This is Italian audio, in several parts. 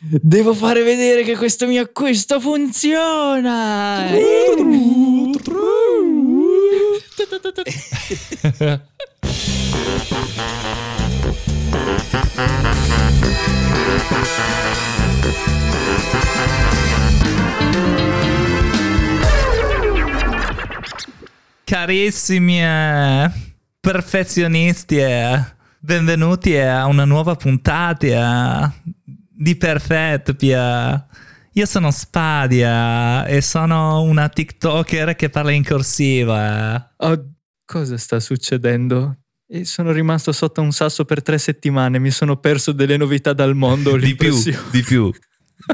Devo fare vedere che questo mio acquisto funziona. Carissimi eh, perfezionisti, eh, benvenuti a una nuova puntata eh, di Perfettpia. Io sono Spadia e sono una TikToker che parla in corsiva. Oh, cosa sta succedendo? E sono rimasto sotto un sasso per tre settimane, mi sono perso delle novità dal mondo. Di più, di più.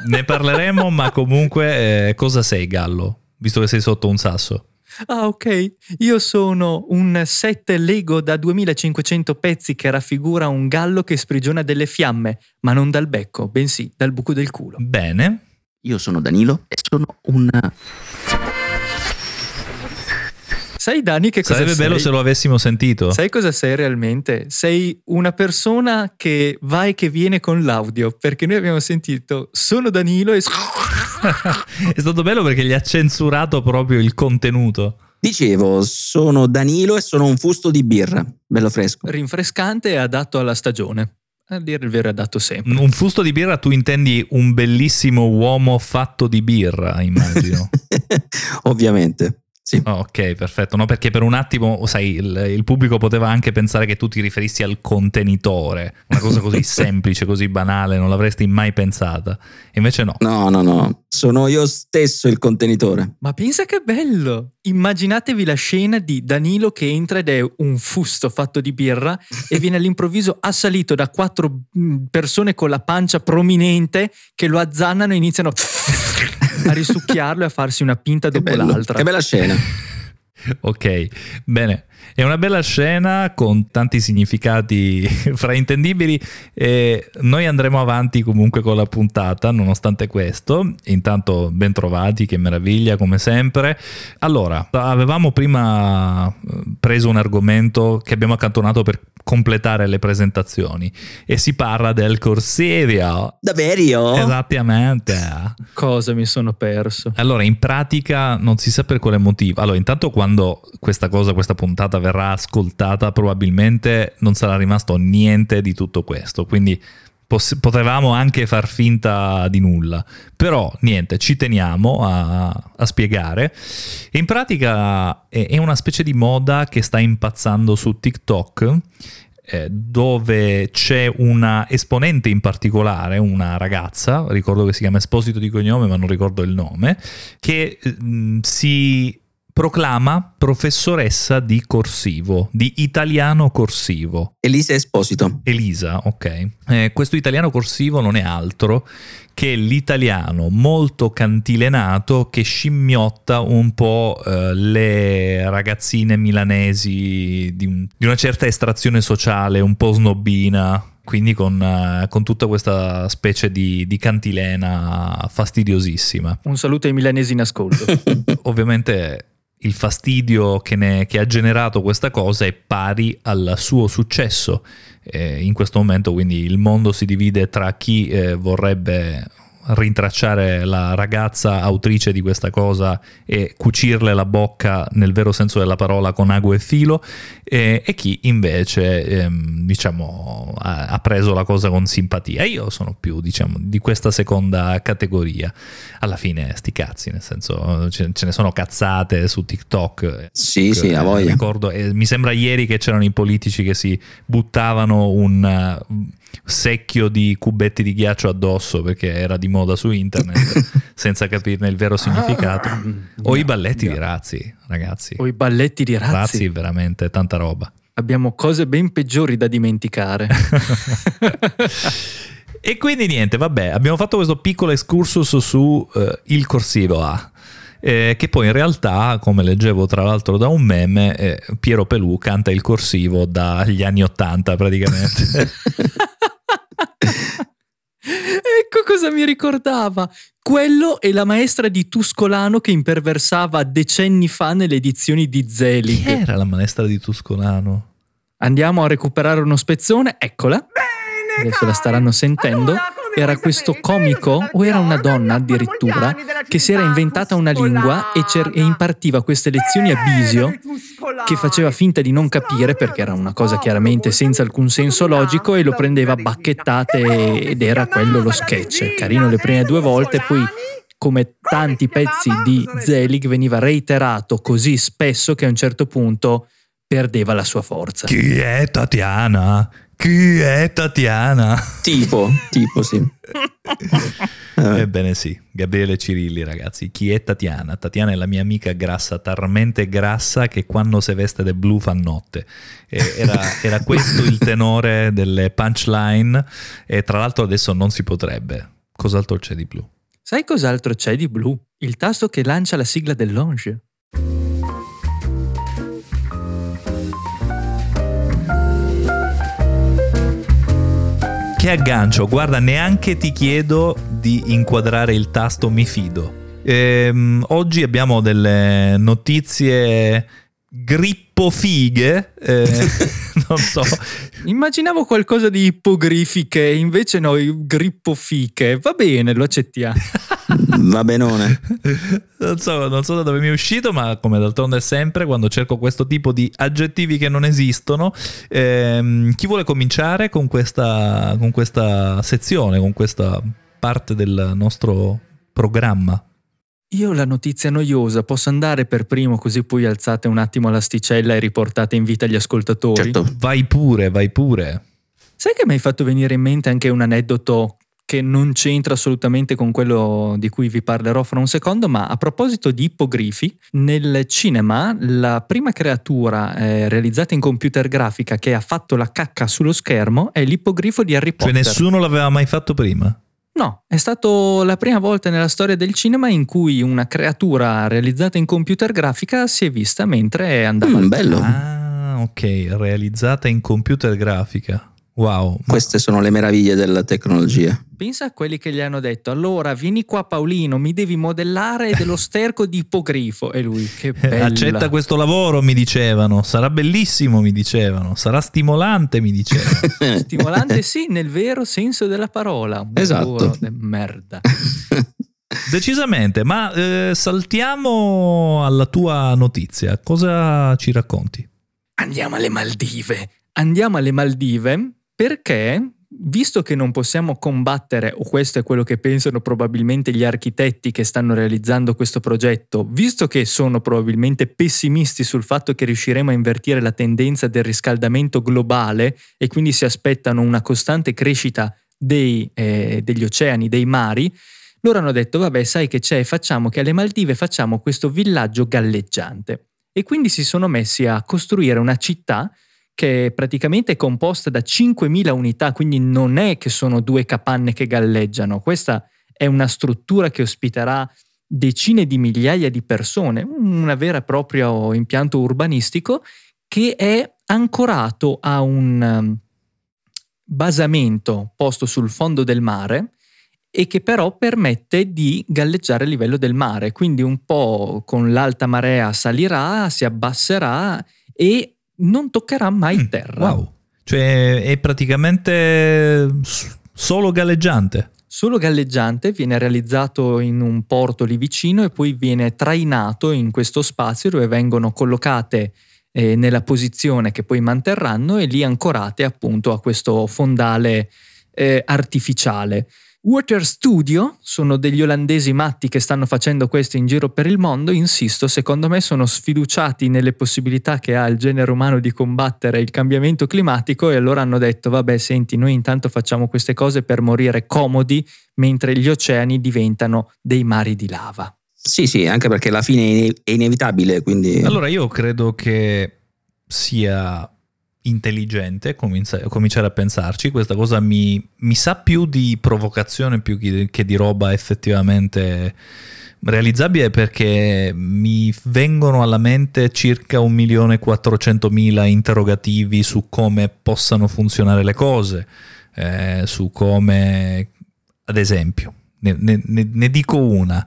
Ne parleremo, ma comunque eh, cosa sei Gallo? Visto che sei sotto un sasso. Ah, ok. Io sono un set Lego da 2500 pezzi che raffigura un gallo che sprigiona delle fiamme, ma non dal becco, bensì dal buco del culo. Bene. Io sono Danilo e sono un... Sai, Dani, che cosa Sarebbe sei? bello se lo avessimo sentito. Sai cosa sei realmente? Sei una persona che va e che viene con l'audio, perché noi abbiamo sentito sono Danilo e... È stato bello perché gli ha censurato proprio il contenuto. Dicevo, sono Danilo e sono un fusto di birra, bello fresco. rinfrescante e adatto alla stagione. A dire il vero è adatto sempre. Un fusto di birra, tu intendi un bellissimo uomo fatto di birra, immagino. Ovviamente, sì. Oh, ok, perfetto. No, perché per un attimo, sai, il, il pubblico poteva anche pensare che tu ti riferissi al contenitore. Una cosa così semplice, così banale, non l'avresti mai pensata. Invece no. No, no, no, sono io stesso il contenitore. Ma pensa che bello! Immaginatevi la scena di Danilo che entra ed è un fusto fatto di birra e viene all'improvviso assalito da quattro mm, persone con la pancia prominente che lo azzannano e iniziano a risucchiarlo e a farsi una pinta Che, dopo bello, l'altra. che bella scena. Ok, bene. È una bella scena con tanti significati fraintendibili e noi andremo avanti comunque con la puntata nonostante questo. Intanto ben trovati, che meraviglia come sempre. Allora, avevamo prima eh, preso un argomento che abbiamo accantonato per completare le presentazioni e si parla del Corsivo. Davvero? Esattamente. Cosa mi sono perso? Allora, in pratica non si sa per quale motivo. Allora, intanto quando questa cosa, questa puntata verrà ascoltata, probabilmente non sarà rimasto niente di tutto questo. Quindi poss- potevamo anche far finta di nulla. Però niente, ci teniamo a, a spiegare. In pratica è, è una specie di moda che sta impazzando su TikTok eh, dove c'è una esponente in particolare, una ragazza, ricordo che si chiama Esposito di cognome ma non ricordo il nome, che mm, si proclama professoressa di corsivo, di italiano corsivo. Elisa Esposito. Elisa, ok. Eh, questo italiano corsivo non è altro che l'italiano molto cantilenato che scimmiotta un po' eh, le ragazzine milanesi di, un- di una certa estrazione sociale, un po' snobbina. Quindi con, eh, con tutta questa specie di, di cantilena fastidiosissima. Un saluto ai milanesi in ascolto. Ovviamente il fastidio che, ne- che ha generato questa cosa è pari al suo successo. Eh, in questo momento, quindi il mondo si divide tra chi eh, vorrebbe rintracciare la ragazza autrice di questa cosa e cucirle la bocca nel vero senso della parola con ago e filo. E, e chi invece ehm, diciamo ha, ha preso la cosa con simpatia. Io sono più diciamo di questa seconda categoria. Alla fine sti cazzi nel senso ce, ce ne sono cazzate su TikTok. Sì, sì, a eh, voglia. ricordo, eh, mi sembra ieri che c'erano i politici che si buttavano un secchio di cubetti di ghiaccio addosso perché era di moda su internet senza capirne il vero significato. O i balletti di Razzi, ragazzi. O i balletti di Razzi. Razzi, veramente tanta roba. Abbiamo cose ben peggiori da dimenticare. E quindi niente, vabbè, abbiamo fatto questo piccolo excursus su eh, il corsivo A. eh, che poi in realtà, come leggevo tra l'altro da un meme, eh, Piero Pelù canta il corsivo dagli anni Ottanta praticamente. ecco cosa mi ricordava. Quello è la maestra di Tuscolano che imperversava decenni fa nelle edizioni di Chi Zelig. era la maestra di Tuscolano? Andiamo a recuperare uno spezzone, eccola. Adesso la staranno sentendo. Era questo comico? o era una donna addirittura che si era inventata una lingua e, cer- e impartiva queste lezioni a Bisio che faceva finta di non capire perché era una cosa chiaramente senza alcun senso logico e lo prendeva a bacchettate ed era quello lo sketch. Carino le prime due volte, poi come tanti pezzi di Zelig veniva reiterato così spesso che a un certo punto perdeva la sua forza. Chi è Tatiana? Chi è Tatiana? Tipo, tipo sì. Eh. Ebbene sì, Gabriele Cirilli ragazzi, chi è Tatiana? Tatiana è la mia amica grassa, talmente grassa che quando si veste del blu fa notte. Era, era questo il tenore delle punchline e tra l'altro adesso non si potrebbe. Cos'altro c'è di blu? Sai cos'altro c'è di blu? Il tasto che lancia la sigla del Che aggancio, guarda, neanche ti chiedo di inquadrare il tasto mi fido. Ehm, oggi abbiamo delle notizie grippofighe, eh, non so. Immaginavo qualcosa di ippogrifiche, invece no, grippofiche. Va bene, lo accettiamo. Va benone. Non so, non so da dove mi è uscito, ma come d'altronde sempre, quando cerco questo tipo di aggettivi che non esistono, ehm, chi vuole cominciare con questa, con questa sezione, con questa parte del nostro programma? Io ho la notizia noiosa, posso andare per primo così poi alzate un attimo l'asticella e riportate in vita gli ascoltatori? Certo. Vai pure, vai pure. Sai che mi hai fatto venire in mente anche un aneddoto che non c'entra assolutamente con quello di cui vi parlerò fra un secondo, ma a proposito di ippogrifi, nel cinema la prima creatura eh, realizzata in computer grafica che ha fatto la cacca sullo schermo è l'ippogrifo di Harry Cioè Potter. nessuno l'aveva mai fatto prima? No, è stato la prima volta nella storia del cinema in cui una creatura realizzata in computer grafica si è vista mentre andava Mm, al bello. Ah, ok, realizzata in computer grafica. Wow. Ma- Queste sono le meraviglie della tecnologia. Pensa a quelli che gli hanno detto: Allora, vieni qua, Paolino, mi devi modellare dello sterco di ippogrifo. E lui, che Eh, bella. Accetta questo lavoro, mi dicevano. Sarà bellissimo, mi dicevano. Sarà stimolante, mi dicevano. Stimolante, sì, nel vero senso della parola. Un Esatto. lavoro de merda. Decisamente, ma eh, saltiamo alla tua notizia. Cosa ci racconti? Andiamo alle Maldive. Andiamo alle Maldive perché, visto che non possiamo combattere, o questo è quello che pensano probabilmente gli architetti che stanno realizzando questo progetto, visto che sono probabilmente pessimisti sul fatto che riusciremo a invertire la tendenza del riscaldamento globale e quindi si aspettano una costante crescita dei, eh, degli oceani, dei mari, loro hanno detto, vabbè, sai che c'è, facciamo che alle Maldive facciamo questo villaggio galleggiante. E quindi si sono messi a costruire una città che praticamente è composta da 5.000 unità, quindi non è che sono due capanne che galleggiano, questa è una struttura che ospiterà decine di migliaia di persone, un vero e proprio impianto urbanistico che è ancorato a un um, basamento posto sul fondo del mare e che però permette di galleggiare a livello del mare, quindi un po' con l'alta marea salirà, si abbasserà e non toccherà mai Mm, terra. Wow. Cioè è praticamente solo galleggiante. Solo galleggiante viene realizzato in un porto lì vicino e poi viene trainato in questo spazio dove vengono collocate eh, nella posizione che poi manterranno e lì ancorate appunto a questo fondale eh, artificiale. Water Studio sono degli olandesi matti che stanno facendo questo in giro per il mondo, insisto, secondo me sono sfiduciati nelle possibilità che ha il genere umano di combattere il cambiamento climatico e allora hanno detto vabbè senti noi intanto facciamo queste cose per morire comodi mentre gli oceani diventano dei mari di lava. Sì, sì, anche perché la fine è ine- è inevitabile, quindi... Allora io credo che sia intelligente comincia- cominciare a pensarci, questa cosa mi, mi sa più di provocazione più che che di roba effettivamente realizzabile perché mi vengono alla mente circa 1.400.000 interrogativi su come possano funzionare le cose, eh, su come, ad esempio, ne, ne- ne- ne dico una.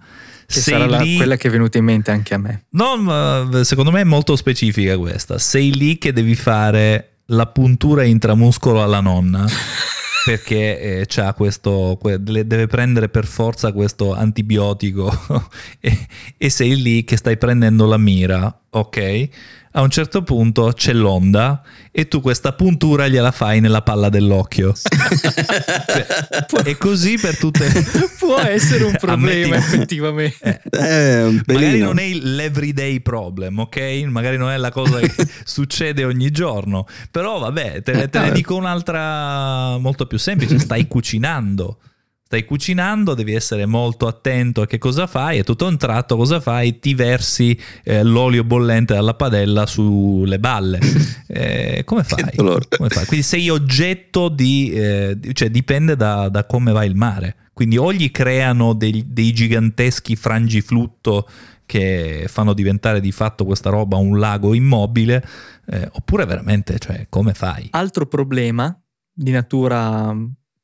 Che Sei sarà la- lì- quella che è venuta in mente anche a me. No, secondo me è molto specifica questa. Sei lì che devi fare la puntura intramuscolo alla nonna perché eh, c'ha questo, que- deve prendere per forza questo antibiotico e, e sei lì che stai prendendo la mira, ok? a un certo punto c'è l'onda e tu questa puntura gliela fai nella palla dell'occhio. e così per tutte... Può essere un problema Ammetti... effettivamente. Eh, un magari non è l'everyday problem, ok? Magari non è la cosa che succede ogni giorno. Però vabbè, te, te ne dico un'altra molto più semplice. Stai cucinando stai cucinando, devi essere molto attento a che cosa fai e tutto a un tratto cosa fai? Ti versi eh, l'olio bollente dalla padella sulle balle. Eh, come, fai? come, fai? Quindi sei oggetto di... Eh, cioè dipende da, da, come va il mare. Quindi o gli creano dei, dei giganteschi frangiflutto che fanno diventare di fatto questa roba un lago immobile, eh, oppure veramente, cioè, come fai? Altro problema di natura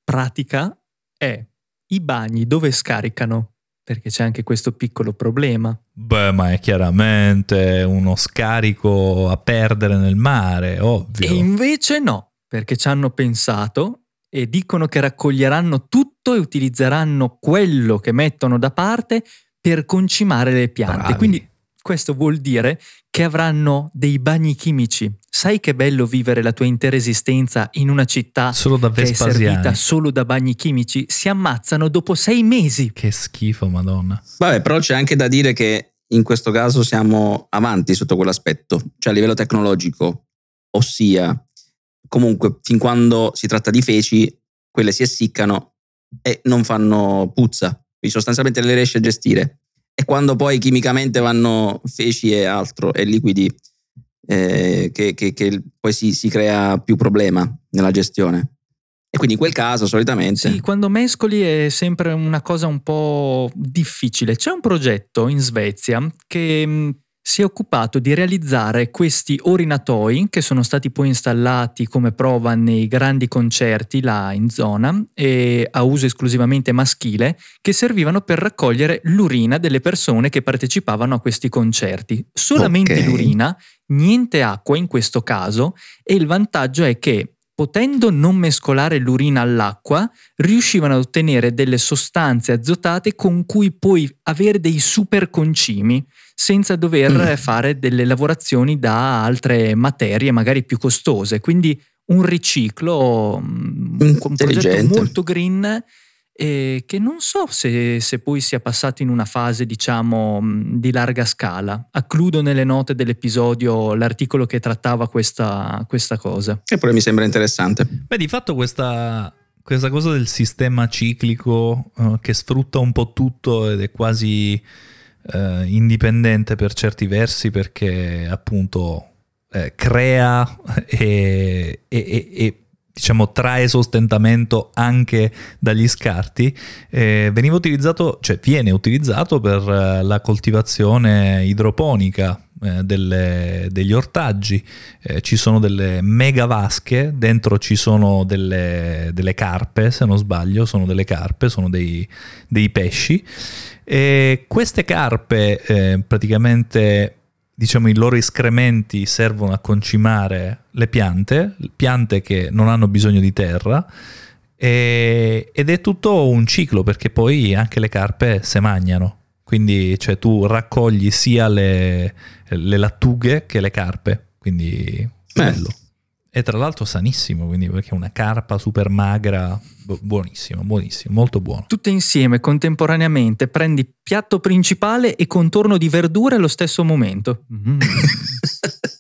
pratica è i bagni dove scaricano? Perché c'è anche questo piccolo problema. Beh, ma è chiaramente uno scarico a perdere nel mare, ovvio. E invece no, perché ci hanno pensato e dicono che raccoglieranno tutto e utilizzeranno quello che mettono da parte per concimare le piante. Bravi. Quindi questo vuol dire che avranno dei bagni chimici. Sai che bello vivere la tua intera esistenza in una città solo da che è servita solo da bagni chimici? Si ammazzano dopo sei mesi. Che schifo, madonna. Vabbè, però c'è anche da dire che in questo caso siamo avanti sotto quell'aspetto, cioè a livello tecnologico, ossia comunque fin quando si tratta di feci, quelle si essiccano e non fanno puzza, quindi sostanzialmente le riesce a gestire e quando poi chimicamente vanno feci e altro e liquidi eh, che, che, che, poi si, si, crea più problema nella gestione. E quindi in quel caso solitamente... Sì, quando mescoli è sempre una cosa un po' difficile. C'è un progetto in Svezia che si è occupato di realizzare questi orinatoi che sono stati poi installati come prova nei grandi concerti là in zona e a uso esclusivamente maschile che servivano per raccogliere l'urina delle persone che partecipavano a questi concerti. Solamente okay. l'urina, niente acqua in questo caso e il vantaggio è che potendo non mescolare l'urina all'acqua, riuscivano ad ottenere delle sostanze azotate con cui poi avere dei super concimi senza dover mm. fare delle lavorazioni da altre materie magari più costose. Quindi un riciclo, mm, un progetto molto green eh, che non so se, se, poi sia passato in una fase diciamo mm, di larga scala. Accludo nelle note dell'episodio l'articolo che trattava questa, questa cosa. E poi mi sembra interessante. Beh, di fatto questa, questa cosa del sistema ciclico uh, che sfrutta un po' tutto ed è quasi uh, indipendente per certi versi perché appunto eh, crea e, e, e diciamo, trae sostentamento anche dagli scarti, eh, veniva utilizzato, cioè viene utilizzato per eh, la coltivazione idroponica eh, delle, degli ortaggi. Eh, ci sono delle mega vasche, dentro ci sono delle, delle, carpe, se non sbaglio, sono delle carpe, sono dei, dei pesci. E queste carpe eh, praticamente diciamo, i loro escrementi servono a concimare le piante, piante che non hanno bisogno di terra, ed è tutto un ciclo perché poi anche le carpe se mangiano. Quindi cioè, tu raccogli sia le, le lattughe che le carpe, quindi bello. E tra l'altro sanissimo, quindi perché è una carpa super magra, buonissimo, buonissimo, molto buono. Tutte insieme, contemporaneamente, prendi piatto principale e contorno di verdure allo stesso momento. Mm.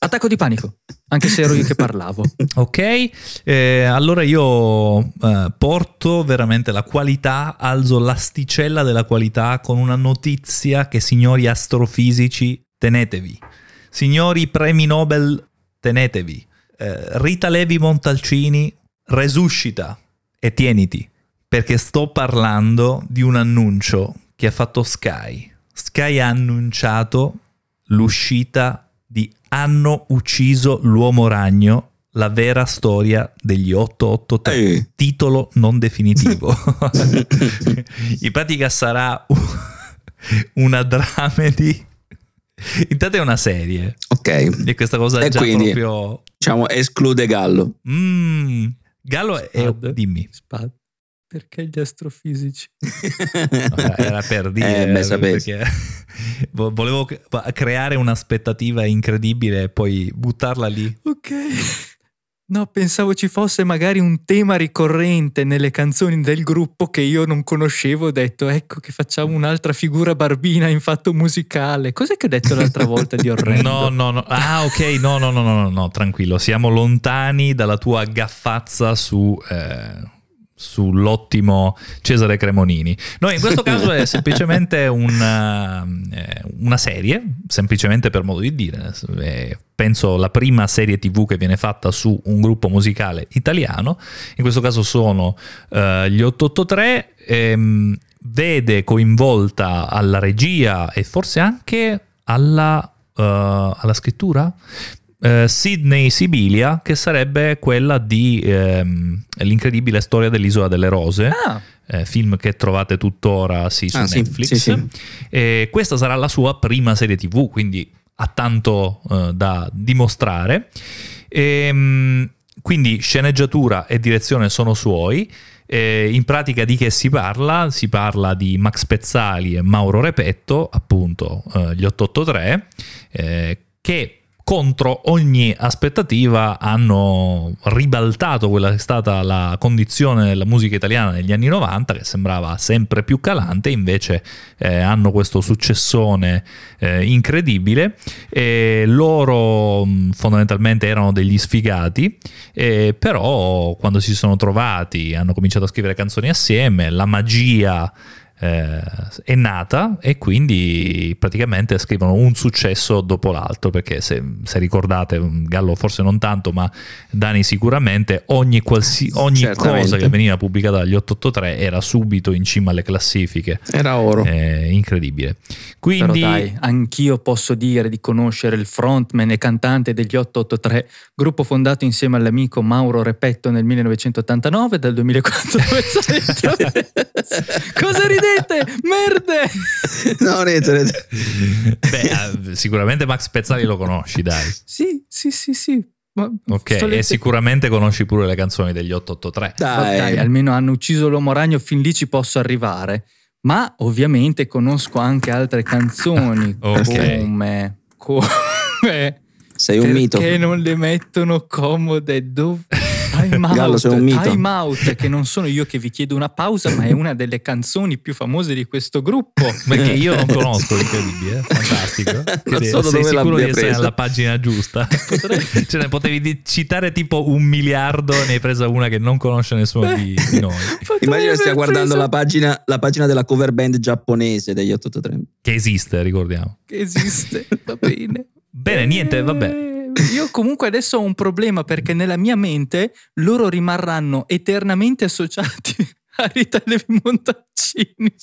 Attacco di panico, anche se ero io che parlavo. Ok, eh, allora io eh, porto veramente la qualità, alzo l'asticella della qualità con una notizia che signori astrofisici tenetevi. Signori premi Nobel tenetevi. Eh, Rita Levi Montalcini resuscita e tieniti, perché sto parlando di un annuncio che ha fatto Sky. Sky ha annunciato l'uscita di Hanno ucciso l'uomo ragno, la vera storia degli 883, Ehi. titolo non definitivo. In pratica sarà una dramedy Intanto è una serie. Ok. E questa cosa è già quindi, proprio... Diciamo, esclude Gallo. Mm, Gallo è... Spad. Dimmi. Spad. Perché gli astrofisici? No, Era per dire... Eh, beh, perché vo- volevo creare un'aspettativa incredibile e poi buttarla lì. Ok. No, pensavo ci fosse magari un tema ricorrente nelle canzoni del gruppo che io non conoscevo. Ho detto, ecco che facciamo un'altra figura barbina in fatto musicale. Cos'è che ho detto l'altra volta di orrendo? No, no, no. Ah, ok. No, no, no, no, no, no, tranquillo. Siamo lontani dalla tua gaffazza su. eh, sull'ottimo Cesare Cremonini. No, in questo caso è semplicemente una, eh, una serie, semplicemente per modo di dire. Eh, penso la prima serie TV che viene fatta su un gruppo musicale italiano. In questo caso sono eh, gli 883. ehm, vede coinvolta alla regia e forse anche alla, eh, alla scrittura eh, Sydney Sibilia, che sarebbe quella di ehm, L'incredibile storia dell'Isola delle Rose. Ah, eh, film che trovate tuttora sì, su Ah, sì, Netflix. sì, sì. E questa sarà la sua prima serie TV, quindi ha tanto eh, da dimostrare. Ehm, quindi sceneggiatura e direzione sono suoi. Eh, in pratica di che si parla? Si parla di Max Pezzali e Mauro Repetto, appunto eh, gli 883, eh, che contro ogni aspettativa hanno ribaltato quella che è stata la condizione della musica italiana negli anni 90 che sembrava sempre più calante invece eh, hanno questo successone eh, incredibile. E loro mh, fondamentalmente erano degli sfigati eh, però quando si sono trovati hanno cominciato a scrivere canzoni assieme la magia eh, è nata e quindi praticamente scrivono un successo dopo l'altro perché se, se ricordate Gallo forse non tanto ma Dani sicuramente ogni, qualsi- ogni cosa che veniva pubblicata dagli 883 era subito in cima alle classifiche Era oro. Eh, incredibile però quindi dai, anch'io posso dire di conoscere il frontman e cantante degli 883, gruppo fondato insieme all'amico Mauro Repetto nel 1989, dal 2004 dove sarete? Cosa ridete? Merde! No, niente, niente. beh, eh, sicuramente Max Pezzali lo conosci dai Sì, sì, sì, sì. Ma ok e sicuramente conosci pure le canzoni degli 883 Ma Dai, dai, almeno hanno ucciso l'uomo ragno, fin lì ci posso arrivare. Ma ovviamente conosco anche altre canzoni Ok. come, come sei un mito. perché non le mettono comode dove Time out, Gallo, sei un mito. Time out, che non sono io che vi chiedo una pausa, ma è una delle canzoni più famose di questo gruppo. Perché io non conosco l'incredibile, fantastico. Non so sei sicuro di essere presa. nella pagina giusta? cioè, ne potevi citare tipo un miliardo, ne hai presa una che non conosce nessuno di, di noi. Potrei Immagina stia guardando preso- la pagina, la pagina della cover band giapponese degli 883. Che esiste, ricordiamo. che esiste, va bene. Bene, niente, vabbè. Io comunque adesso ho un problema perché nella mia mente loro rimarranno eternamente associati a Rita Levi Montalcini.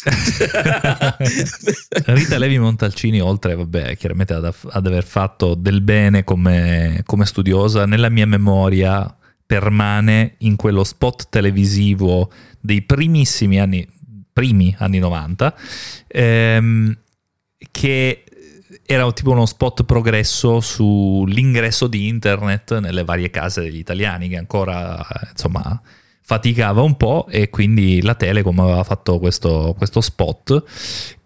Rita Levi Montalcini, oltre vabbè, chiaramente ad, ad aver fatto del bene come, come studiosa, nella mia memoria permane in quello spot televisivo dei primissimi anni, primi anni 90, ehm, che era tipo uno spot progresso sull'ingresso di internet nelle varie case degli italiani che ancora insomma faticava un po' e quindi la Telecom aveva fatto questo, questo spot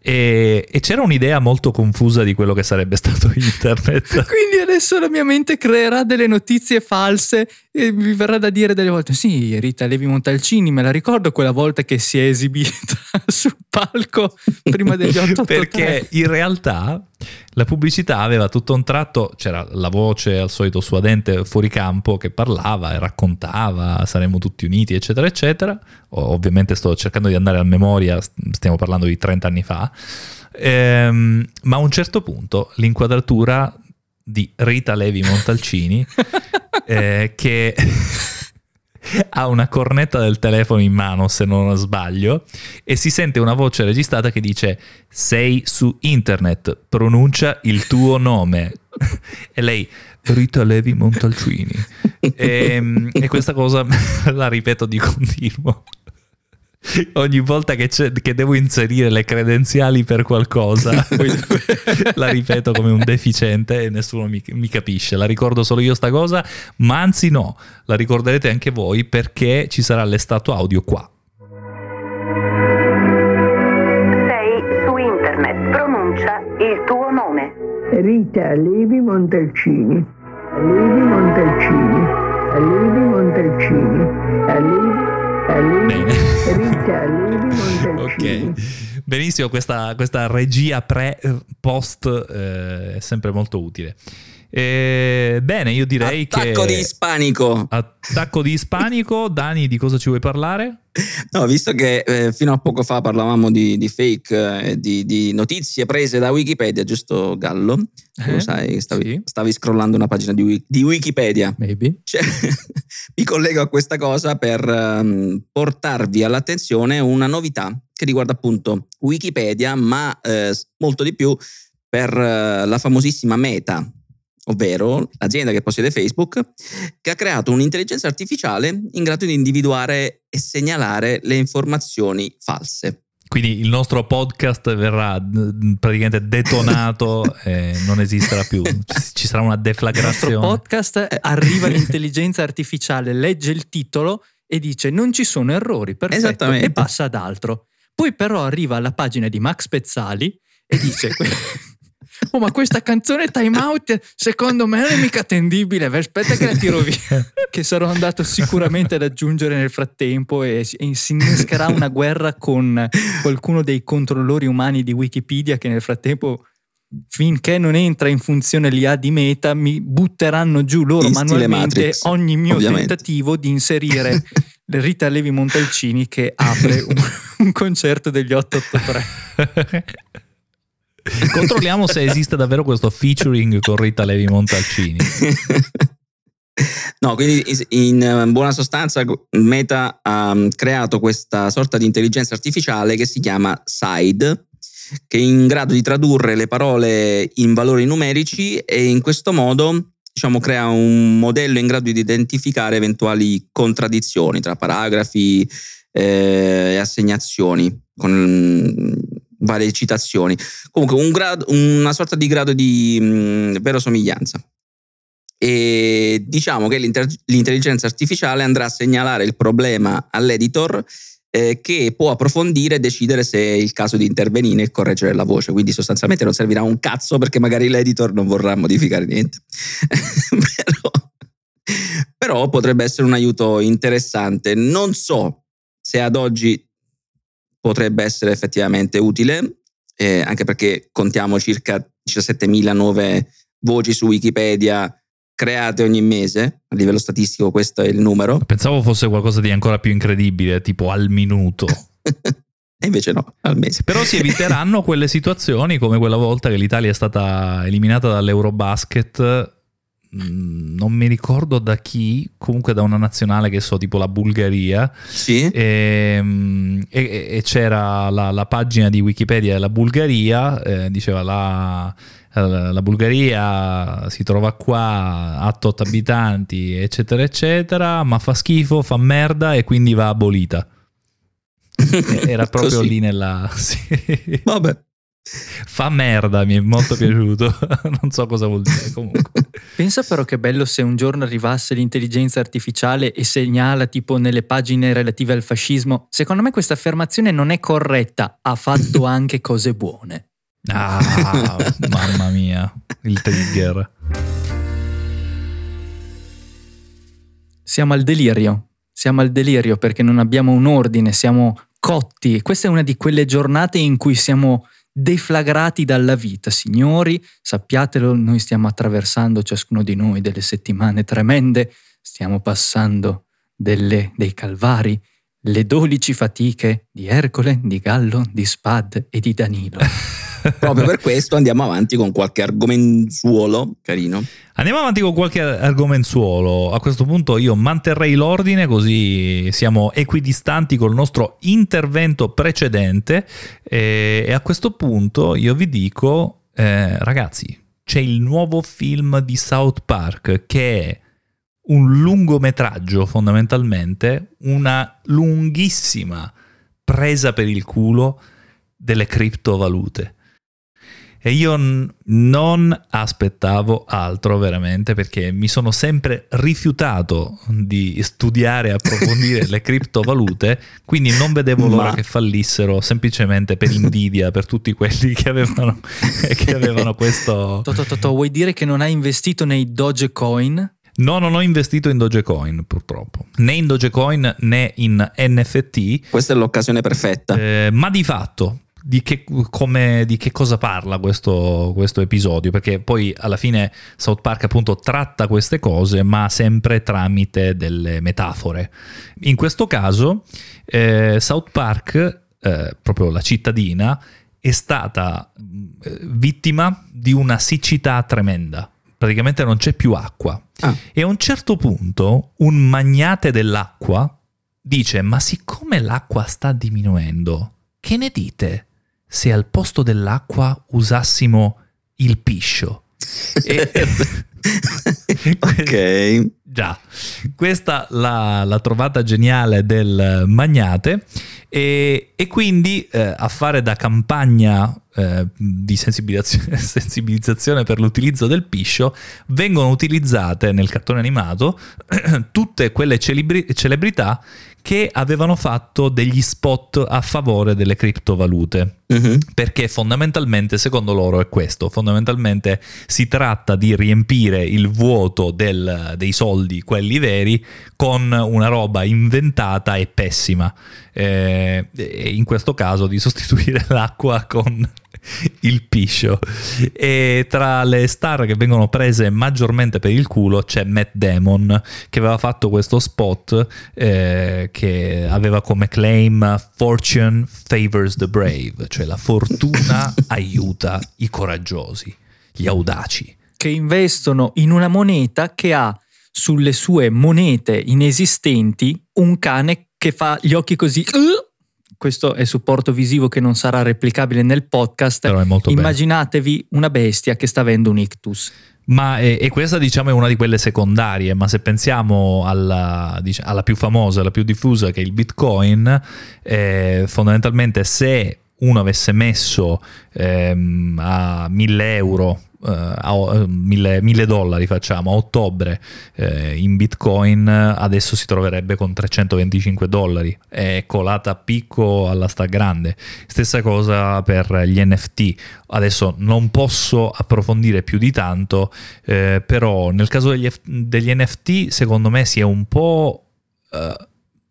e, e c'era un'idea molto confusa di quello che sarebbe stato internet. Quindi adesso la mia mente creerà delle notizie false e mi verrà da dire delle volte: Sì, Rita Levi Montalcini, me la ricordo quella volta che si è esibita sul palco prima degli 8 Perché in realtà la pubblicità aveva tutto un tratto, c'era la voce al solito suadente fuori campo che parlava e raccontava, saremmo tutti uniti, eccetera, eccetera. Ovviamente sto cercando di andare a memoria, stiamo parlando di 30 anni fa. Ehm, ma a un certo punto l'inquadratura di Rita Levi Montalcini, eh, che ha una cornetta del telefono in mano, se non sbaglio, e si sente una voce registrata che dice: Sei su internet, pronuncia il tuo nome. e lei. Rita Levi Montalcini e, e questa cosa la ripeto di continuo Ogni volta che, che, devo inserire le credenziali per qualcosa, la ripeto come un deficiente e nessuno mi, mi, capisce. La ricordo solo io sta cosa, ma anzi no, la ricorderete anche voi perché ci sarà l'estato audio qua. Sei su internet, pronuncia il tuo nome. Rita Levi Montalcini. Levi Montalcini. Levi Montalcini. Levi Bene. Ok. Benissimo, questa, questa regia pre-post eh, è sempre molto utile. Eh, bene, io direi Attacco che... Attacco di ispanico. Attacco di ispanico. Dani, di cosa ci vuoi parlare? No, visto che eh, fino a poco fa parlavamo di, di fake e eh, di, di, notizie prese da Wikipedia, giusto Gallo? Eh, sai, stavi, sì. stavi, scrollando una pagina di, di Wikipedia. Maybe. Cioè, mi collego a questa cosa per um, portarvi all'attenzione una novità che riguarda appunto Wikipedia, ma eh, molto di più per uh, la famosissima Meta, ovvero l'azienda che possiede Facebook, che ha creato un'intelligenza artificiale in grado di individuare e segnalare le informazioni false. Quindi il nostro podcast verrà praticamente detonato e non esisterà più. Ci sarà una deflagrazione. Il nostro podcast arriva l'intelligenza artificiale, legge il titolo e dice non ci sono errori, perfetto, e passa ad altro. Poi però arriva alla pagina di Max Pezzali e dice Oh, ma questa canzone Time Out secondo me non è mica attendibile. Aspetta che la tiro via. che sarò andato sicuramente ad aggiungere nel frattempo e, e si innescherà una guerra con qualcuno dei controllori umani di Wikipedia che nel frattempo finché non entra in funzione l'IA di Meta, mi butteranno giù loro in manualmente ogni mio ovviamente. tentativo di inserire Rita Levi Montalcini che apre un, un concerto degli 883. Controlliamo se esiste davvero questo featuring con Rita Levi Montalcini. No, quindi in buona sostanza Meta ha mm, creato questa sorta di intelligenza artificiale che si chiama SIDE, che è in grado di tradurre le parole in valori numerici e in questo modo diciamo, crea un modello in grado di identificare eventuali contraddizioni tra paragrafi eh, e assegnazioni con varie citazioni. Comunque un grado, una sorta di grado di mh, mm, verosomiglianza. E diciamo che l'intelligenza artificiale andrà a segnalare il problema all'editor eh, che può approfondire e decidere se è il caso di intervenire e correggere la voce. Quindi sostanzialmente non servirà un cazzo perché magari l'editor non vorrà modificare niente. però, però potrebbe essere un aiuto interessante. Non so se ad oggi potrebbe essere effettivamente utile, eh, anche perché contiamo circa 17.000 nuove voci su Wikipedia create ogni mese, a livello statistico questo è il numero. Pensavo fosse qualcosa di ancora più incredibile, tipo al minuto. e invece no, al mese. Però si eviteranno quelle situazioni come quella volta che l'Italia è stata eliminata dall'Eurobasket non mi ricordo da chi, comunque da una nazionale che so, tipo la Bulgaria. Sì. Ehm, e, e, e c'era la, la, pagina di Wikipedia della Bulgaria, eh, diceva la, la, Bulgaria si trova qua, ha 8 abitanti, eccetera, eccetera, ma fa schifo, fa merda e quindi va abolita. Era proprio lì nella... Sì. Vabbè. Fa merda, mi è molto piaciuto. non so cosa vuol dire comunque. Pensa però che bello se un giorno arrivasse l'intelligenza artificiale e segnala tipo nelle pagine relative al fascismo. Secondo me questa affermazione non è corretta, ha fatto anche cose buone. Ah, mamma mia, il trigger. Siamo al delirio. Siamo al delirio perché non abbiamo un ordine, siamo cotti. Questa è una di quelle giornate in cui siamo deflagrati dalla vita. Signori, sappiatelo, noi stiamo attraversando ciascuno di noi delle settimane tremende, stiamo passando delle, dei calvari, le dodici fatiche di Ercole, di Gallo, di Spad e di Danilo. Proprio per questo andiamo avanti con qualche argomenzuolo carino. Andiamo avanti con qualche argomenzuolo. A questo punto io manterrei l'ordine così siamo equidistanti col nostro intervento precedente e, e a questo punto io vi dico, eh, ragazzi, c'è il nuovo film di South Park che è un lungometraggio fondamentalmente, una lunghissima presa per il culo delle criptovalute. E io n- non aspettavo altro veramente perché mi sono sempre rifiutato di studiare e approfondire le criptovalute, quindi non vedevo l'ora Ma- che fallissero semplicemente per invidia per tutti quelli che avevano, che avevano questo... Totò, Totò, vuoi dire che non hai investito nei Dogecoin? No, non ho investito in Dogecoin purtroppo, né in Dogecoin né in NFT, Questa è l'occasione perfetta. eh, ma di fatto di che, come- di che cosa parla questo, questo episodio? Perché poi alla fine South Park appunto tratta queste cose, ma sempre tramite delle metafore. In questo caso, eh, South Park, eh, proprio la cittadina, è stata eh, vittima di una siccità tremenda. Praticamente non c'è più acqua. Ah. E a un certo punto un magnate dell'acqua dice: Ma siccome l'acqua sta diminuendo, che ne dite se al posto dell'acqua usassimo il piscio? E- ok. Già, questa la, la trovata geniale del magnate e, e quindi eh, a fare da campagna eh, di sensibilizzazione, sensibilizzazione per l'utilizzo del piscio vengono utilizzate nel cartone animato tutte quelle celebri- celebrità che avevano fatto degli spot a favore delle criptovalute. Mhm. perché fondamentalmente secondo loro è questo, fondamentalmente si tratta di riempire il vuoto del- dei soldi, quelli veri, con una roba inventata e pessima, Eh, in questo caso di sostituire l'acqua con il piscio. E tra le star che vengono prese maggiormente per il culo c'è Matt Damon che aveva fatto questo spot eh, che aveva come claim Fortune favors the brave, cioè la fortuna aiuta i coraggiosi, gli audaci. Che investono in una moneta che ha sulle sue monete inesistenti un cane che fa gli occhi così. Questo è supporto visivo che non sarà replicabile nel podcast. Però è molto bello. Immaginatevi una bestia che sta avendo un ictus. Ma e, e questa diciamo è una di quelle secondarie, ma se pensiamo alla, dic- alla più famosa, alla più diffusa che è il Bitcoin, eh, fondamentalmente se uno avesse messo ehm, a 1000 euro, a o- 1000, 1000 dollari facciamo, a ottobre eh, in Bitcoin, adesso si troverebbe con 325 dollari, è colata a picco alla stragrande. Stessa cosa per gli NFT. Adesso non posso approfondire più di tanto, eh, però nel caso degli, degli NFT secondo me si è un po' eh,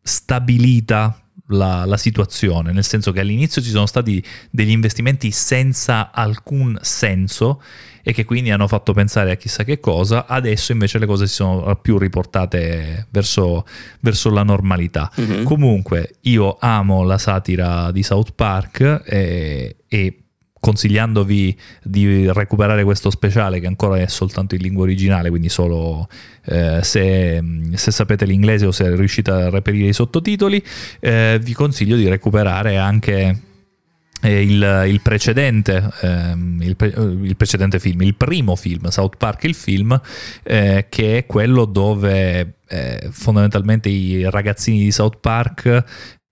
stabilita la, la situazione, nel senso che all'inizio ci sono stati degli investimenti senza alcun senso e che quindi hanno fatto pensare a chissà che cosa, adesso invece le cose si sono più riportate verso, verso la normalità. Mhm. Comunque, io amo la satira di South Park e, e consigliandovi di recuperare questo speciale che ancora è soltanto in lingua originale, quindi solo eh, se, se sapete l'inglese o se riuscite a reperire i sottotitoli, eh, vi consiglio di recuperare anche il, il precedente, ehm, il, pre- il precedente film, il primo film, South Park il film, eh, che è quello dove eh, fondamentalmente i ragazzini di South Park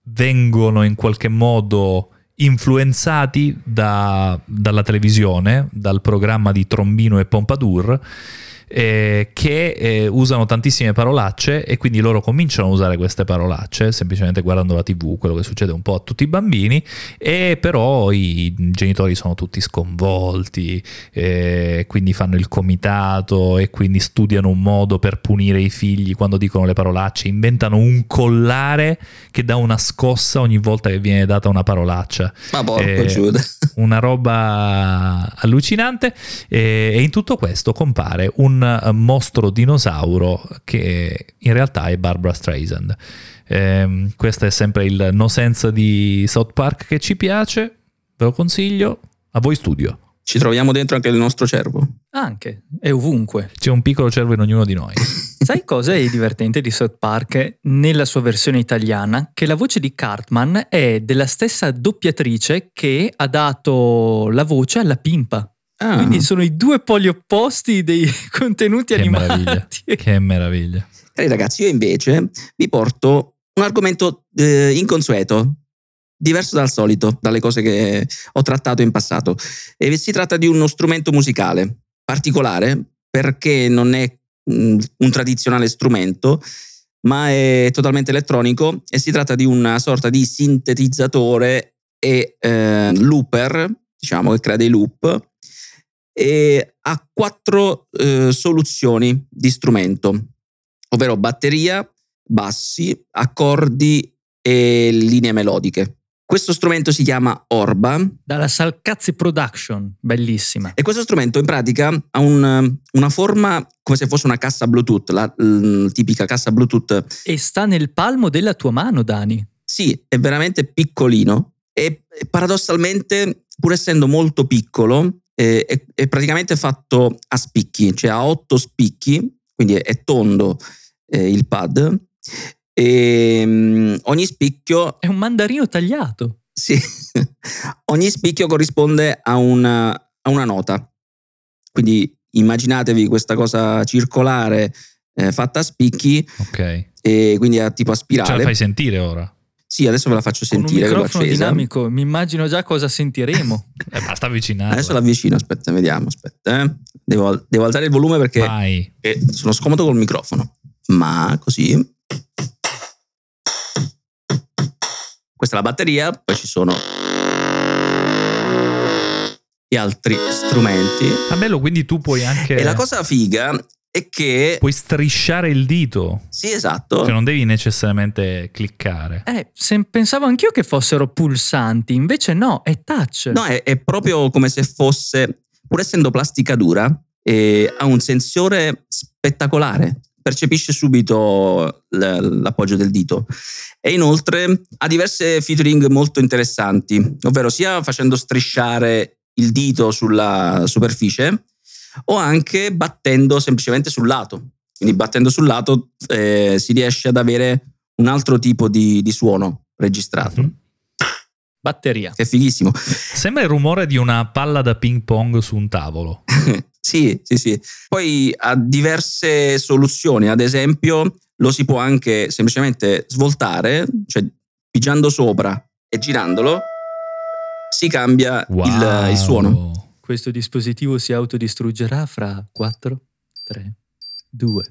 vengono in qualche modo influenzati da- dalla televisione, dal programma di Trombino e Pompadour, eh, che eh, usano tantissime parolacce e quindi loro cominciano a usare queste parolacce semplicemente guardando la tv, quello che succede un po' a tutti i bambini, e però i genitori sono tutti sconvolti, eh, quindi fanno il comitato e quindi studiano un modo per punire i figli quando dicono le parolacce, inventano un collare che dà una scossa ogni volta che viene data una parolaccia Ma porco Eh, Giuda. una roba allucinante e, e in tutto questo compare un eh, mostro dinosauro che in realtà è Barbara Streisand. Ehm, questo è sempre il no sense di South Park che ci piace, ve lo consiglio, a voi studio. Ci troviamo dentro anche il nostro cervo. Anche, è ovunque. C'è un piccolo cervo in ognuno di noi. Sai cosa è divertente di South Park nella sua versione italiana? Che la voce di Cartman è della stessa doppiatrice che ha dato la voce alla pimpa. Ah, Quindi sono i due poli opposti dei contenuti Che meraviglia. animati. Che meraviglia. cari ragazzi, io invece vi porto un argomento eh, inconsueto. diverso dal solito, dalle cose che ho trattato in passato. E si tratta di uno strumento musicale particolare perché non è mm, un tradizionale strumento, ma è totalmente elettronico e si tratta di una sorta di sintetizzatore e eh, looper, diciamo che crea dei loop, e ha quattro eh, soluzioni di strumento, ovvero batteria, bassi, accordi e linee melodiche. Questo strumento si chiama Orba Dalla Salcazzi Production, bellissima. e questo strumento in pratica ha un- una forma come se fosse una cassa Bluetooth, la l- tipica cassa Bluetooth. E sta nel palmo della tua mano, Dani. Sì, è veramente piccolino e paradossalmente, pur essendo molto piccolo, eh, è, è praticamente fatto a spicchi, cioè ha otto spicchi, quindi è, è tondo eh, il pad. E mm, ogni spicchio È un mandarino tagliato. Sì, ogni spicchio corrisponde a una, a una nota. Quindi immaginatevi questa cosa circolare eh, fatta a spicchi Ok. e quindi a tipo a Ce la spirale. fai sentire ora? Sì, adesso ve la faccio Con un sentire. che l'ho microfono dinamico, mi immagino già cosa sentiremo. Eh, basta avvicinarla. Adesso l'avvicino, aspetta, vediamo, aspetta. eh. Devo, devo alzare il volume perché Vai. eh, sono scomodo col microfono. Ma così. Questa è la batteria, poi ci sono gli altri strumenti. Ah, bello, quindi tu puoi anche... E la cosa figa è che... Puoi strisciare il dito. Sì, esatto. Cioè non devi necessariamente cliccare. Eh, se- pensavo anch'io che fossero pulsanti, invece no, è touch. No, è, è proprio come se fosse, pur essendo plastica dura, eh, ha un sensore spettacolare. Percepisce subito l- l'appoggio del dito. E inoltre ha diverse featuring molto interessanti, ovvero sia facendo strisciare il dito sulla superficie o anche battendo semplicemente sul lato. Quindi battendo sul lato eh, si riesce ad avere un altro tipo di, di suono registrato. Mhm. Batteria. Che è fighissimo. Sembra il rumore di una palla da ping pong su un tavolo. Sì, sì, sì. Poi ha diverse soluzioni, ad esempio lo si può anche semplicemente svoltare, cioè pigiando sopra e girandolo si cambia il, Wow. il suono. Questo dispositivo si autodistruggerà fra 4, 3, 2.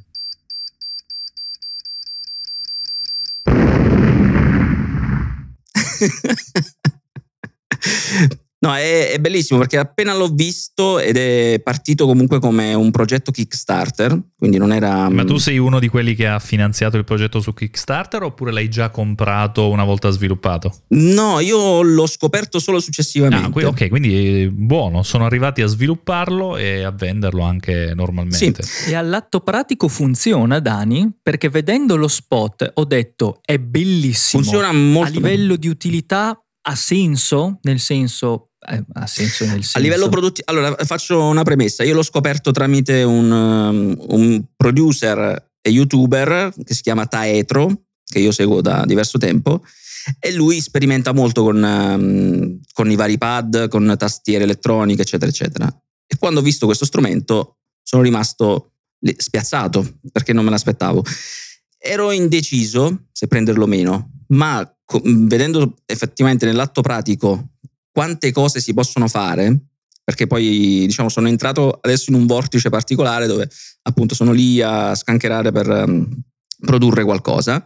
No, è, è bellissimo perché appena l'ho visto ed è partito comunque come un progetto Kickstarter, quindi non era... Ma tu sei uno di quelli che ha finanziato il progetto su Kickstarter oppure l'hai già comprato una volta sviluppato? No, io l'ho scoperto solo successivamente. Ah, qui- ok, quindi eh, buono, sono arrivati a svilupparlo e a venderlo anche normalmente. E all'atto pratico funziona, Dani, perché vedendo lo spot ho detto è bellissimo. Funziona a molto bene. livello di utilità ha senso, nel senso eh, ha senso nel senso A livello produttivo, allora faccio una premessa. Io l'ho scoperto tramite un, um, un producer e youtuber che si chiama Taetro, che io seguo da diverso tempo, e lui sperimenta molto con, um, con i vari pad, con tastiere elettroniche, eccetera, eccetera. E quando ho visto questo strumento sono rimasto spiazzato perché non me l'aspettavo. Ero indeciso se prenderlo o meno, ma co- vedendo effettivamente nell'atto pratico quante cose si possono fare, perché poi diciamo sono entrato adesso in un vortice particolare dove appunto sono lì a scancherare per ehm, produrre qualcosa.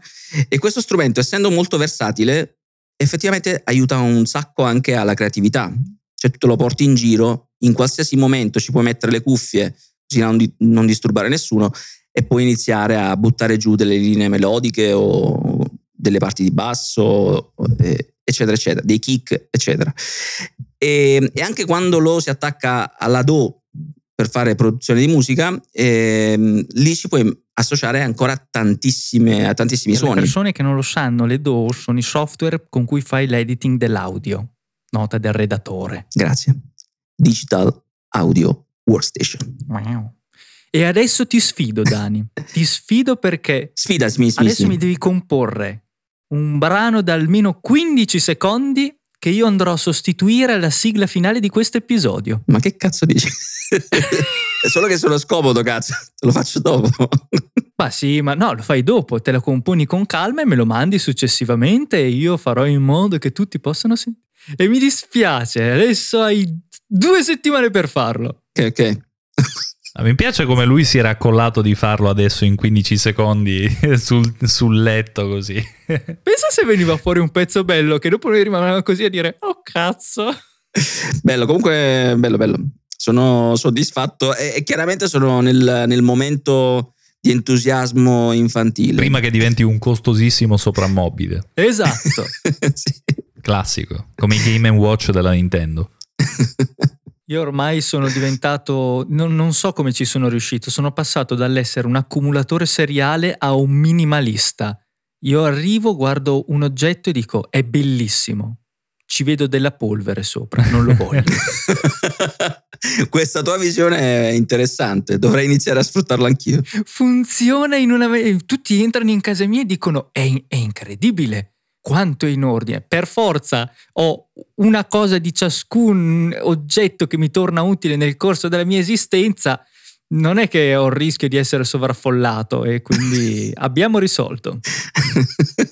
E questo strumento essendo molto versatile effettivamente aiuta un sacco anche alla creatività, cioè tu te lo porti in giro, in qualsiasi momento ci puoi mettere le cuffie così da non, di- non disturbare nessuno e puoi iniziare a buttare giù delle linee melodiche o delle parti di basso, eh, eccetera, eccetera, dei kick, eccetera. E, e anche quando lo si attacca alla Do per fare produzione di musica, ehm, lì ci puoi associare ancora tantissime, a tantissimi Per le suoni. persone che non lo sanno, le DAW sono i software con cui fai l'editing dell'audio. Nota del redattore. Grazie. Digital Audio Workstation. Wow. E adesso ti sfido, Dani. ti sfido perché Sfidami, adesso mi devi comporre un brano da almeno 15 secondi che io andrò a sostituire alla sigla finale di questo episodio. Ma che cazzo dici? È solo che sono scomodo, cazzo. Te lo faccio dopo. Ma sì, ma no, lo fai dopo, te la componi con calma e me lo mandi successivamente e io farò in modo che tutti possano sentire. E mi dispiace, adesso hai due settimane per farlo. Ok, ok. Ah, Mi piace come lui si era accollato di farlo adesso in 15 secondi sul, sul letto così. Pensa se veniva fuori un pezzo bello che dopo noi rimanevamo così a dire oh cazzo. Bello, comunque, bello, bello. Sono soddisfatto e, e chiaramente sono nel, nel momento di entusiasmo infantile. Prima che diventi un costosissimo soprammobile. Esatto. Sì. Classico, come i Game Watch della Nintendo. Io ormai sono diventato, non, non so come ci sono riuscito, sono passato dall'essere un accumulatore seriale a un minimalista. Io arrivo, guardo un oggetto e dico è bellissimo, ci vedo della polvere sopra, non lo voglio. Questa tua visione è interessante, dovrei iniziare a sfruttarla anch'io. Funziona in una... Tutti entrano in casa mia e dicono è, è incredibile quanto è in ordine. Per forza ho una cosa di ciascun oggetto che mi torna utile nel corso della mia esistenza. Non è che ho il rischio di essere sovraffollato e quindi abbiamo risolto.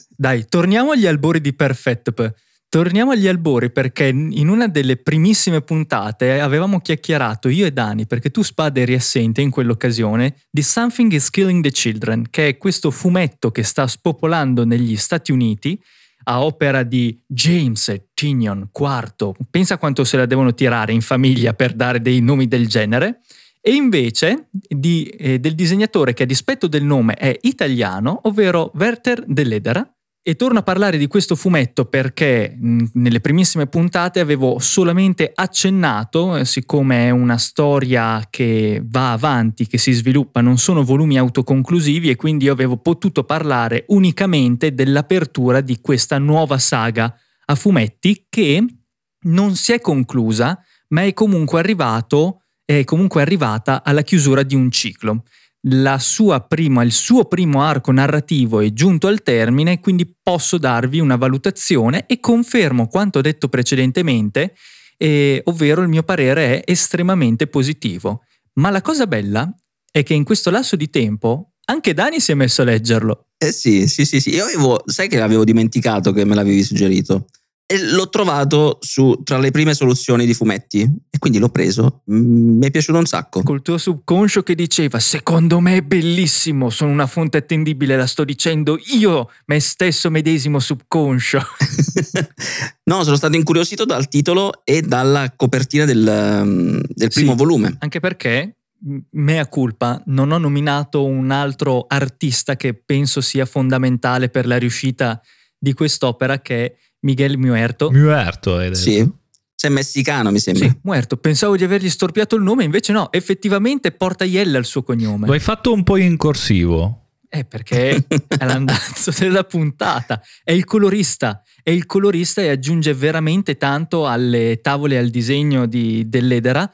Dai, torniamo agli albori di Perfect. Torniamo agli albori perché in una delle primissime puntate avevamo chiacchierato io e Dani, perché tu Spade eri assente in quell'occasione, di Something is Killing the Children, che è questo fumetto che sta spopolando negli Stati Uniti a opera di James Tinion IV. Pensa quanto se la devono tirare in famiglia per dare dei nomi del genere. E invece di, eh, del disegnatore che a dispetto del nome è italiano, ovvero Werther De Ledera, e torno a parlare di questo fumetto perché nelle primissime puntate avevo solamente accennato, eh, siccome è una storia che va avanti, che si sviluppa, non sono volumi autoconclusivi e quindi io avevo potuto parlare unicamente dell'apertura di questa nuova saga a fumetti che non si è conclusa, ma è comunque arrivato è comunque arrivata alla chiusura di un ciclo prima, il suo primo arco narrativo è giunto al termine, quindi posso darvi una valutazione e confermo quanto detto precedentemente, eh, ovvero il mio parere è estremamente positivo. Ma la cosa bella è che in questo lasso di tempo anche Dani si è messo a leggerlo. Eh sì, sì, sì, sì. Io avevo, sai che l'avevo dimenticato che me l'avevi suggerito? E l'ho trovato su, tra le prime soluzioni di fumetti e quindi l'ho preso. Mm, Mi è piaciuto un sacco. Col tuo subconscio che diceva secondo me è bellissimo, sono una fonte attendibile, la sto dicendo io, me stesso medesimo subconscio. no, sono stato incuriosito dal titolo e dalla copertina del, um, del primo Sì. volume. Anche perché, mea culpa, non ho nominato un altro artista che penso sia fondamentale per la riuscita di quest'opera che è Miguel Muerto. Muerto, hai detto. Sì. Sei messicano, mi sembra. Sì, Muerto. Pensavo di avergli storpiato il nome, invece no, effettivamente porta Iella il suo cognome. Lo hai fatto un po' in corsivo. Eh, perché è l'andazzo della puntata. È il colorista. È il colorista e aggiunge veramente tanto alle tavole e al disegno di, dell'Edera.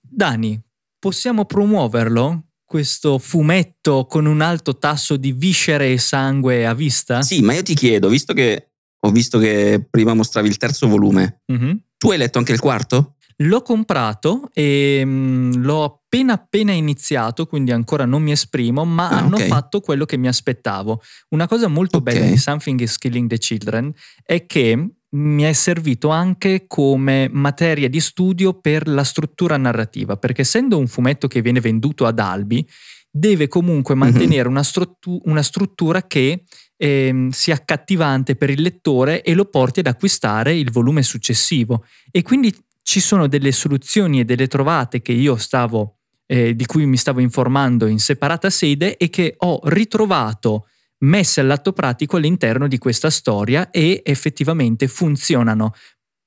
Dani, possiamo promuoverlo? Questo fumetto con un alto tasso di viscere e sangue a vista? Sì, ma io ti chiedo, visto che ho visto che prima mostravi il terzo volume, Mhm. tu hai letto anche il quarto? L'ho comprato e mm, l'ho appena appena iniziato, quindi ancora non mi esprimo, ma Ah, hanno ok. fatto quello che mi aspettavo. Una cosa molto Ok. bella di Something is Killing the Children è che mi è servito anche come materia di studio per la struttura narrativa, perché essendo un fumetto che viene venduto ad albi, deve comunque Mhm. mantenere una, struttu- una struttura che ehm, sia accattivante per il lettore e lo porti ad acquistare il volume successivo. E quindi ci sono delle soluzioni e delle trovate che io stavo, eh, di cui mi stavo informando in separata sede e che ho ritrovato messe all'atto pratico all'interno di questa storia e effettivamente funzionano.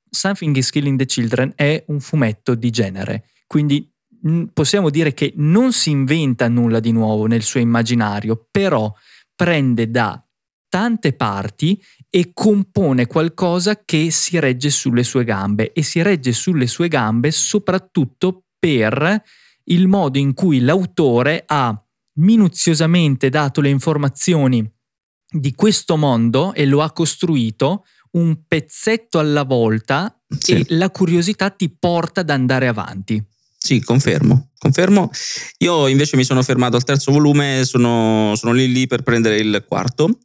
Something is Killing the Children è un fumetto di genere, quindi possiamo dire che non si inventa nulla di nuovo nel suo immaginario, però prende da tante parti e compone qualcosa che si regge sulle sue gambe e si regge sulle sue gambe soprattutto per il modo in cui l'autore ha minuziosamente dato le informazioni di questo mondo e lo ha costruito un pezzetto alla volta Sì. e la curiosità ti porta ad andare avanti. Sì, confermo, confermo. Io invece mi sono fermato al terzo volume, sono, sono lì lì per prendere il quarto.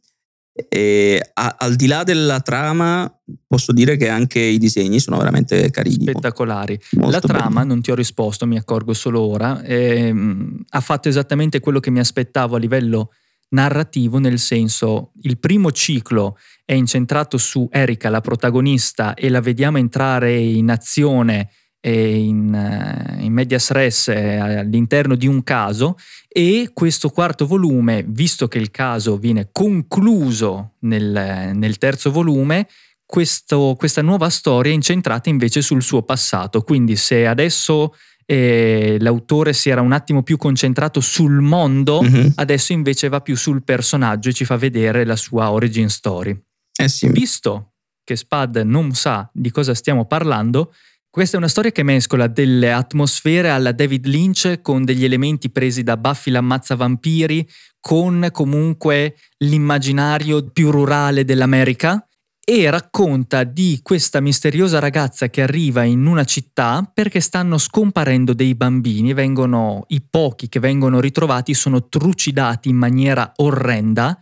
E a- al di là della trama, posso dire che anche i disegni sono veramente carini. Spettacolari. molto la trama, belli. non ti ho risposto, mi accorgo solo ora, ehm, ha fatto esattamente quello che mi aspettavo a livello narrativo, nel senso il primo ciclo è incentrato su Erika, la protagonista, e la vediamo entrare in azione in, eh, in medias res eh, all'interno di un caso e questo quarto volume, visto che il caso viene concluso nel, nel terzo volume, questo- questa nuova storia è incentrata invece sul suo passato. Quindi se adesso eh, l'autore si era un attimo più concentrato sul mondo, Mhm. adesso invece va più sul personaggio e ci fa vedere la sua origin story. Eh sì, Visto che Spad non sa di cosa stiamo parlando, questa è una storia che mescola delle atmosfere alla David Lynch con degli elementi presi da Buffy l'ammazza vampiri, con comunque l'immaginario più rurale dell'America e racconta di questa misteriosa ragazza che arriva in una città perché stanno scomparendo dei bambini, vengono, i pochi che vengono ritrovati sono trucidati in maniera orrenda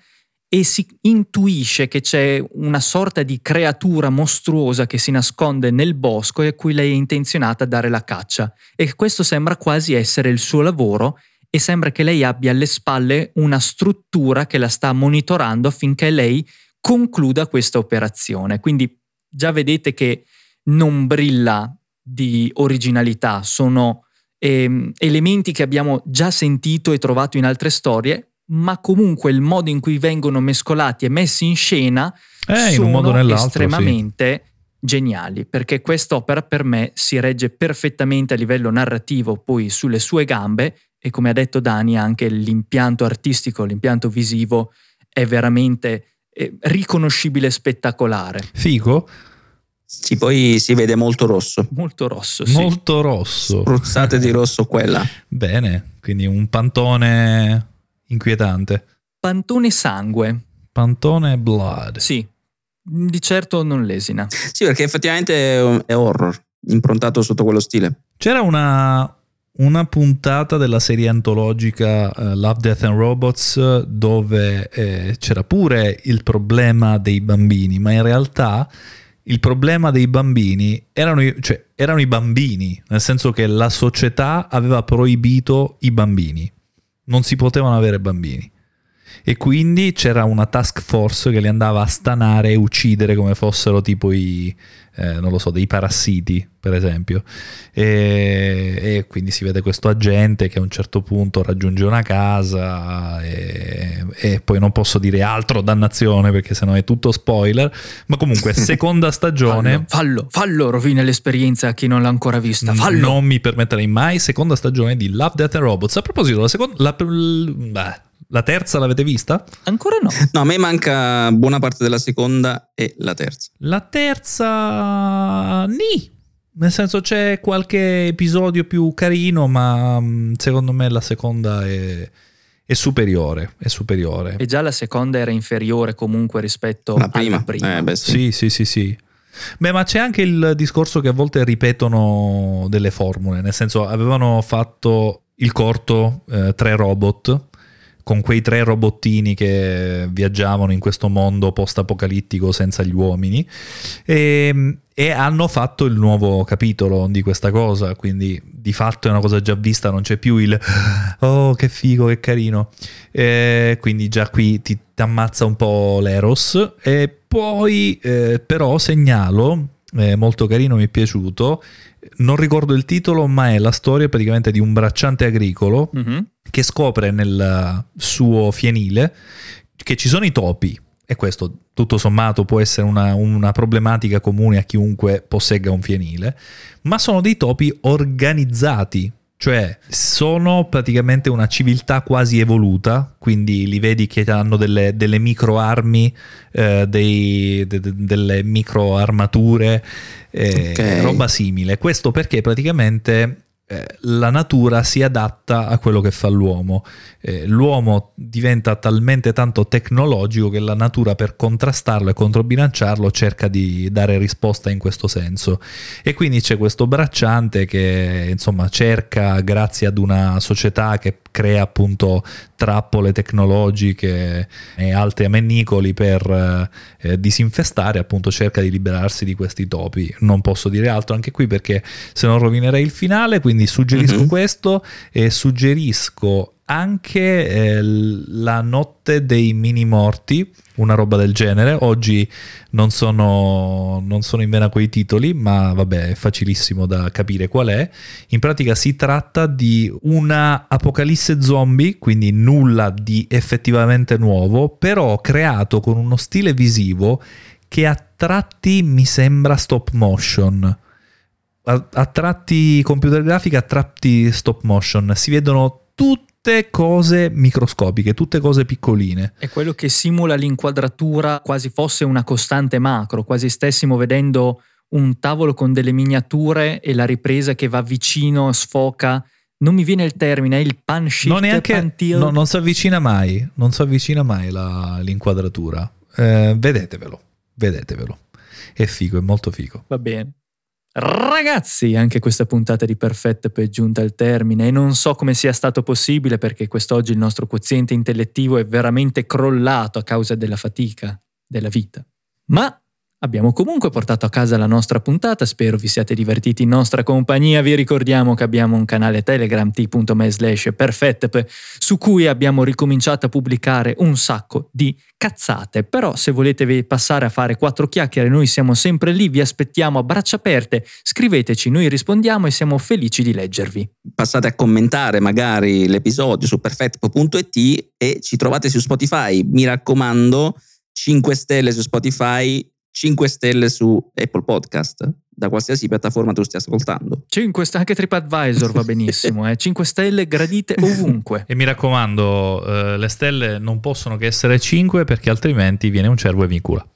e si intuisce che c'è una sorta di creatura mostruosa che si nasconde nel bosco e a cui lei è intenzionata a dare la caccia. E questo sembra quasi essere il suo lavoro e sembra che lei abbia alle spalle una struttura che la sta monitorando affinché lei concluda questa operazione. Quindi già vedete che non brilla di originalità, sono ehm, elementi che abbiamo già sentito e trovato in altre storie, ma comunque il modo in cui vengono mescolati e messi in scena Eh, in sono un modo o nell'altro, sì. estremamente geniali, perché quest'opera per me si regge perfettamente a livello narrativo, poi sulle sue gambe e come ha detto Dani anche l'impianto artistico, l'impianto visivo è veramente eh, riconoscibile e spettacolare, Figo, sì, poi si vede molto rosso. molto rosso, sì. molto rosso. Spruzzate di rosso quella. Bene, quindi un pantone inquietante. Pantone sangue, Pantone blood. sì, di certo non lesina. Sì, perché effettivamente è- horror, improntato sotto quello stile. C'era una, una puntata della serie antologica eh, Love, Death and Robots dove eh, c'era pure il problema dei bambini, ma in realtà il problema dei bambini erano, cioè, erano i bambini, nel senso che la società aveva proibito i bambini, non si potevano avere bambini. E quindi c'era una task force che li andava a stanare e uccidere come fossero tipo i, eh, non lo so, dei parassiti, per esempio. E, e quindi si vede questo agente che a un certo punto raggiunge una casa e, e poi non posso dire altro, dannazione, perché sennò è tutto spoiler. Ma comunque, seconda stagione. Fallo, fallo, fallo, rovina l'esperienza a chi non l'ha ancora vista, fallo. Non mi permetterei mai. Seconda stagione di Love, Death and Robots. A proposito, la, seconda, la, beh, la terza l'avete vista? Ancora no. No, a me manca buona parte della seconda e la terza. La terza, ni. Nel senso c'è qualche episodio più carino, ma mm, secondo me la seconda è, è superiore. È superiore. E già la seconda era inferiore comunque rispetto La prima. alla prima. Eh, beh, sì. Sì, sì, sì, sì. Beh, ma c'è anche il discorso che a volte ripetono delle formule, nel senso avevano fatto il corto eh, Tre Robot con quei tre robottini che viaggiavano in questo mondo post-apocalittico senza gli uomini. E, e hanno fatto il nuovo capitolo di questa cosa, quindi di fatto è una cosa già vista, non c'è più il oh che figo, che carino, e quindi già qui ti, ti ammazza un po' l'Eros. E poi eh, però segnalo, eh, molto carino, mi è piaciuto, non ricordo il titolo ma è la storia praticamente di un bracciante agricolo Mhm. che scopre nel suo fienile che ci sono i topi. E questo tutto sommato può essere una, una problematica comune a chiunque possegga un fienile, ma sono dei topi organizzati, cioè sono praticamente una civiltà quasi evoluta, quindi li vedi che hanno delle, delle micro armi, eh, dei- de- de- delle micro armature, eh, Ok. roba simile. Questo perché praticamente la natura si adatta a quello che fa l'uomo. Eh, l'uomo diventa talmente tanto tecnologico che la natura per contrastarlo e controbilanciarlo cerca di dare risposta in questo senso. E quindi c'è questo bracciante che insomma cerca, grazie ad una società che crea appunto trappole tecnologiche e altri amennicoli per eh, disinfestare, appunto cerca di liberarsi di questi topi. Non posso dire altro anche qui perché se no rovinerei il finale, quindi suggerisco Mhm. questo e suggerisco anche eh, la notte dei mini morti, una roba del genere. Oggi non sono, non sono in vena quei titoli, ma vabbè, è facilissimo da capire qual è. In pratica si tratta di una apocalisse zombie, quindi nulla di effettivamente nuovo, però creato con uno stile visivo che a tratti mi sembra stop motion. A, tratti computer grafica, a tratti stop motion. Si vedono tutte cose microscopiche, tutte cose piccoline. È quello che simula l'inquadratura quasi fosse una costante macro, quasi stessimo vedendo un tavolo con delle miniature e la ripresa che va vicino, sfoca. Non mi viene il termine, è il pan shift, non, neanche, no, non si avvicina mai, non si avvicina mai la- l'inquadratura. Eh, vedetevelo, vedetevelo. È figo, è molto figo. Va bene. Ragazzi, anche questa puntata di Perfette è giunta al termine e non so come sia stato possibile perché quest'oggi il nostro quoziente intellettivo è veramente crollato a causa della fatica della vita. Ma abbiamo comunque portato a casa la nostra puntata, spero vi siate divertiti in nostra compagnia. Vi ricordiamo che abbiamo un canale Telegram t.me slash perfettep su cui abbiamo ricominciato a pubblicare un sacco di cazzate. Però se volete passare a fare quattro chiacchiere, noi siamo sempre lì, vi aspettiamo a braccia aperte, scriveteci, noi rispondiamo e siamo felici di leggervi. Passate a commentare magari l'episodio su perfetto.it e ci trovate su Spotify. Mi raccomando, 5 stelle su Spotify, 5 stelle su Apple Podcast, da qualsiasi piattaforma tu stia ascoltando. 5 st- anche TripAdvisor va benissimo, eh? 5 stelle gradite ovunque. E mi raccomando, eh, le stelle non possono che essere 5 perché altrimenti viene un cervo e vi incula.